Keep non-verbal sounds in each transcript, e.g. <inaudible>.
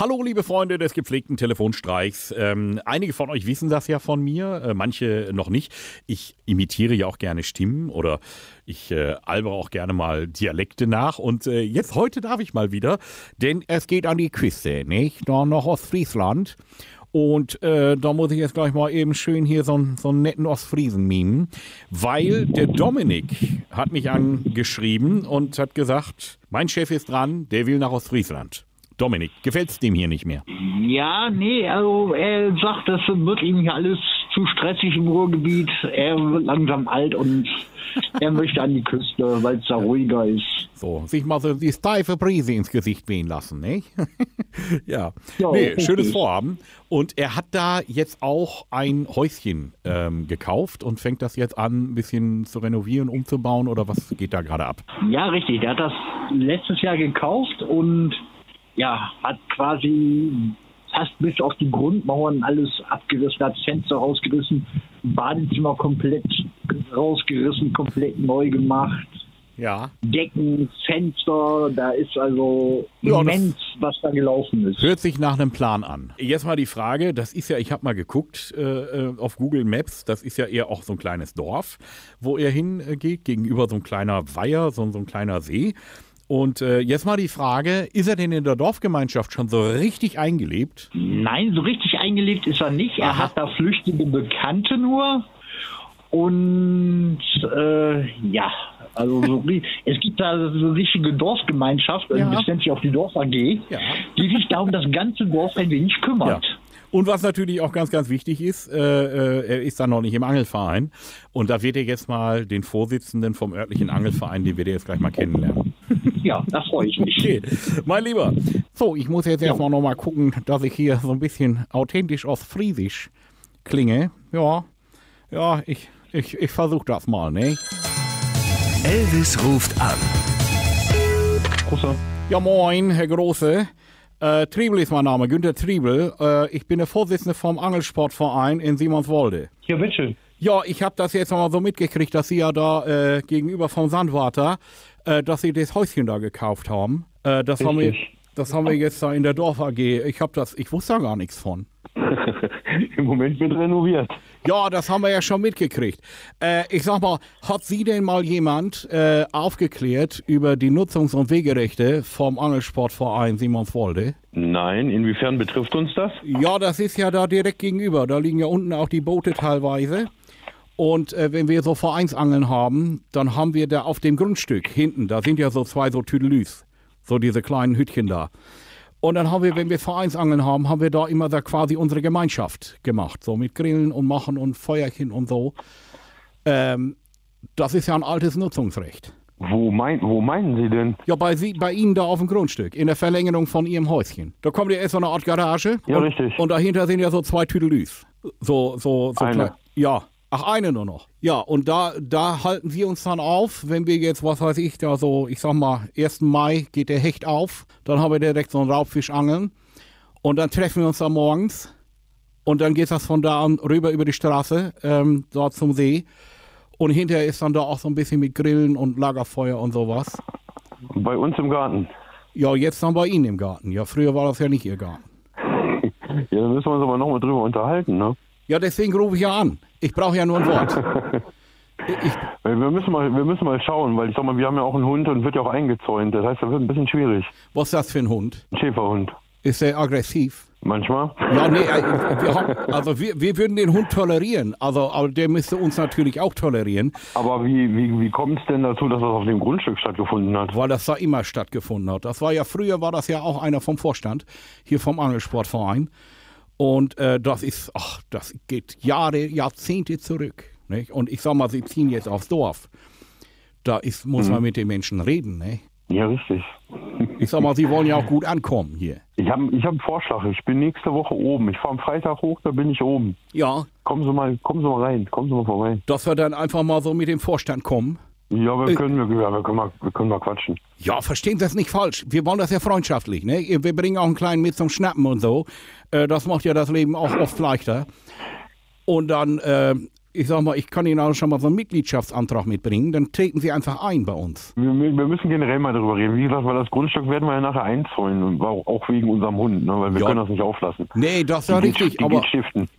Hallo, liebe Freunde des gepflegten Telefonstreichs. Ähm, einige von euch wissen das ja von mir, äh, manche noch nicht. Ich imitiere ja auch gerne Stimmen oder ich äh, albere auch gerne mal Dialekte nach. Und äh, jetzt heute darf ich mal wieder, denn es geht an die Küste, nicht? Da nach Ostfriesland. Und äh, da muss ich jetzt gleich mal eben schön hier so, so einen netten Ostfriesen mimen, weil der Dominik hat mich angeschrieben und hat gesagt, mein Chef ist dran, der will nach Ostfriesland. Dominik, gefällt es dem hier nicht mehr? Ja, nee, also er sagt, das wird ihm hier alles zu stressig im Ruhrgebiet. Er wird langsam alt und er möchte an die Küste, weil es da ruhiger ist. So, sich mal so die steife Brise ins Gesicht wehen lassen, ne? <laughs> ja. ja. Nee, okay. schönes Vorhaben. Und er hat da jetzt auch ein Häuschen ähm, gekauft und fängt das jetzt an, ein bisschen zu renovieren, umzubauen oder was geht da gerade ab? Ja, richtig. Der hat das letztes Jahr gekauft und ja, hat quasi fast bis auf die Grundmauern alles abgerissen, hat Fenster rausgerissen, Badezimmer komplett rausgerissen, komplett neu gemacht. Ja. Decken, Fenster, da ist also ja, immens, was da gelaufen ist. Hört sich nach einem Plan an. Jetzt mal die Frage, das ist ja, ich habe mal geguckt äh, äh, auf Google Maps, das ist ja eher auch so ein kleines Dorf, wo er hingeht, gegenüber so ein kleiner Weiher, so, so ein kleiner See. Und äh, jetzt mal die Frage, ist er denn in der Dorfgemeinschaft schon so richtig eingelebt? Nein, so richtig eingelebt ist er nicht. Er Aha. hat da flüchtige Bekannte nur. Und äh, ja, also so, es gibt da so eine richtige Dorfgemeinschaft, ja. das nennt sich auch die Dorf AG, ja. die sich da um das ganze Dorf ein wenig kümmert. Ja. Und was natürlich auch ganz, ganz wichtig ist, äh, äh, er ist dann noch nicht im Angelverein. Und da wird er jetzt mal den Vorsitzenden vom örtlichen Angelverein, den wird er jetzt gleich mal kennenlernen. Ja, da freue ich mich. Okay. Mein Lieber, so, ich muss jetzt ja. erstmal nochmal gucken, dass ich hier so ein bisschen authentisch aus Friesisch klinge. Ja, ja, ich, ich, ich versuche das mal, ne? Elvis ruft an. Große. Ja, moin, Herr Große. Äh, Triebel ist mein Name, Günter Triebel. Äh, ich bin der Vorsitzende vom Angelsportverein in Simonswolde. Ja, bitte. Ja, ich habe das jetzt mal so mitgekriegt, dass Sie ja da äh, gegenüber vom Sandwater, äh, dass Sie das Häuschen da gekauft haben. Äh, das, haben wir, das haben wir jetzt da in der Dorf AG. Ich habe das, ich wusste da gar nichts von. <laughs> Im Moment wird renoviert. Ja, das haben wir ja schon mitgekriegt. Äh, ich sag mal, hat Sie denn mal jemand äh, aufgeklärt über die Nutzungs- und Wegerechte vom Angelsportverein Simonswolde? Nein, inwiefern betrifft uns das? Ja, das ist ja da direkt gegenüber. Da liegen ja unten auch die Boote teilweise. Und äh, wenn wir so Vereinsangeln haben, dann haben wir da auf dem Grundstück hinten, da sind ja so zwei so Tüdelüs, so diese kleinen Hütchen da. Und dann haben wir, wenn wir Vereinsangeln haben, haben wir da immer da quasi unsere Gemeinschaft gemacht. So mit Grillen und Machen und Feuerchen und so. Ähm, das ist ja ein altes Nutzungsrecht. Wo, mein, wo meinen Sie denn? Ja, bei, Sie, bei Ihnen da auf dem Grundstück, in der Verlängerung von Ihrem Häuschen. Da kommt ja erst so eine Art Garage. Ja, und, richtig. Und dahinter sind ja so zwei Tüdelüs. So, so, so Eine. Ja, Ach, eine nur noch. Ja, und da, da halten wir uns dann auf, wenn wir jetzt, was weiß ich, da so, ich sag mal, 1. Mai geht der Hecht auf, dann haben wir direkt so einen Raubfisch angeln und dann treffen wir uns da morgens und dann geht das von da an rüber über die Straße, ähm, dort zum See und hinterher ist dann da auch so ein bisschen mit Grillen und Lagerfeuer und sowas. Bei uns im Garten. Ja, jetzt dann bei Ihnen im Garten. Ja, früher war das ja nicht Ihr Garten. <laughs> ja, dann müssen wir uns aber nochmal drüber unterhalten, ne? Ja, deswegen rufe ich ja an. Ich brauche ja nur ein Wort. <laughs> Ich, wir, müssen mal, wir müssen mal schauen, weil ich sag mal, wir haben ja auch einen Hund und wird ja auch eingezäunt. Das heißt, das wird ein bisschen schwierig. Was ist das für ein Hund? Ein Schäferhund. Ist der aggressiv? Manchmal. Ja, nee, <laughs> äh, wir haben, also wir, wir würden den Hund tolerieren, also aber der müsste uns natürlich auch tolerieren. Aber wie, wie, wie kommt es denn dazu, dass das auf dem Grundstück stattgefunden hat? Weil das da immer stattgefunden hat. Das war ja früher war das ja auch einer vom Vorstand hier vom Angelsportverein. Und äh, das ist, ach, das geht Jahre, Jahrzehnte zurück. Nicht? Und ich sag mal, sie ziehen jetzt aufs Dorf. Da ist, muss mhm. man mit den Menschen reden. Ne? Ja, richtig. Ich sag mal, sie wollen ja auch gut ankommen hier. Ich habe ich hab einen Vorschlag. Ich bin nächste Woche oben. Ich fahre am Freitag hoch, da bin ich oben. Ja. Kommen Sie mal, kommen Sie mal rein. Kommen Sie mal vorbei. Dass wir dann einfach mal so mit dem Vorstand kommen. Ja, wir können, äh, ja, wir können, mal, wir können mal quatschen. Ja, verstehen Sie das nicht falsch. Wir wollen das ja freundschaftlich. Ne? Wir bringen auch einen kleinen mit zum Schnappen und so. Äh, das macht ja das Leben auch oft leichter. Und dann, äh, ich sag mal, ich kann Ihnen auch schon mal so einen Mitgliedschaftsantrag mitbringen, dann treten Sie einfach ein bei uns. Wir, wir müssen generell mal darüber reden. Wie gesagt, weil das Grundstück werden wir ja nachher einzäunen, auch wegen unserem Hund, ne? weil wir Ja. können das nicht auflassen. Nee, das ist ja richtig, aber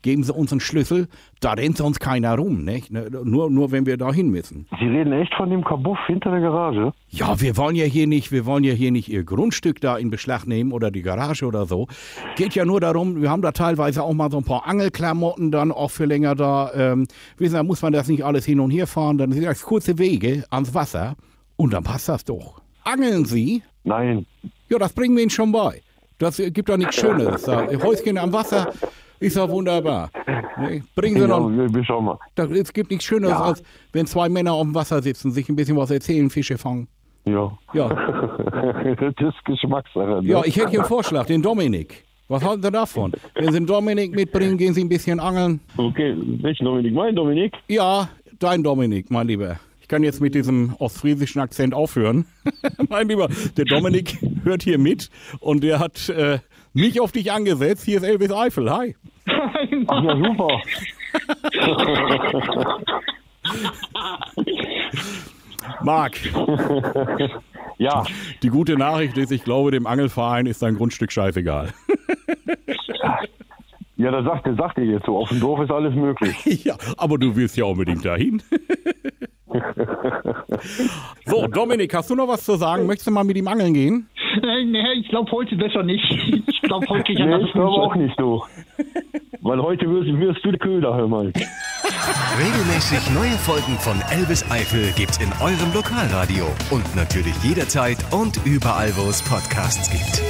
geben Sie uns einen Schlüssel, da rennt sonst keiner rum, nicht? Ne, Nur, nur wenn wir da hin müssen. Sie reden echt von dem Kabuff hinter der Garage? Ja, wir wollen ja hier nicht, wir wollen ja hier nicht Ihr Grundstück da in Beschlag nehmen oder die Garage oder so. Geht ja nur darum, wir haben da teilweise auch mal so ein paar Angelklamotten dann auch für länger da. Ähm, wissen Sie, da muss man das nicht alles hin und her fahren, dann sind das kurze Wege ans Wasser und dann passt das doch. Angeln Sie? Nein. Ja, das bringen wir Ihnen schon bei. Das gibt doch nichts <laughs> Schöneres. Da, Häuschen am Wasser ist doch wunderbar. Nee, bringen Sie Ja, noch. wir, wir schauen mal. Da, es gibt nichts Schöneres, Ja. als wenn zwei Männer auf dem Wasser sitzen, sich ein bisschen was erzählen, Fische fangen. Ja. Ja. <laughs> das ist Geschmackssache. Ne? Ja, ich hätte hier einen Vorschlag, den Dominik. Was halten Sie davon? Wenn Sie den Dominik mitbringen, gehen Sie ein bisschen angeln. Okay, welchen Dominik? Mein Dominik? Ja, dein Dominik, mein Lieber. Ich kann jetzt mit diesem ostfriesischen Akzent aufhören. <laughs> mein Lieber, der Dominik <laughs> hört hier mit und der hat äh, mich auf dich angesetzt. Hier ist Elvis Eifel. Hi. Ach ja, super. <laughs> Marc, Ja, die gute Nachricht ist, ich glaube, dem Angelverein ist dein Grundstück scheißegal. Ja, das sagt, das sagt ihr jetzt so. Auf dem Dorf ist alles möglich. <laughs> ja, aber du willst ja unbedingt dahin. <laughs> so, Dominik, hast du noch was zu sagen? Möchtest du mal mit ihm angeln gehen? Nein, nee, ich glaube heute besser nicht. Ich glaube heute ich Nee, ich glaube auch nicht so. <laughs> Weil heute wirst, wirst du der Köder, hör mal. Regelmäßig neue Folgen von Elvis Eifel gibt's in eurem Lokalradio und natürlich jederzeit und überall, wo es Podcasts gibt.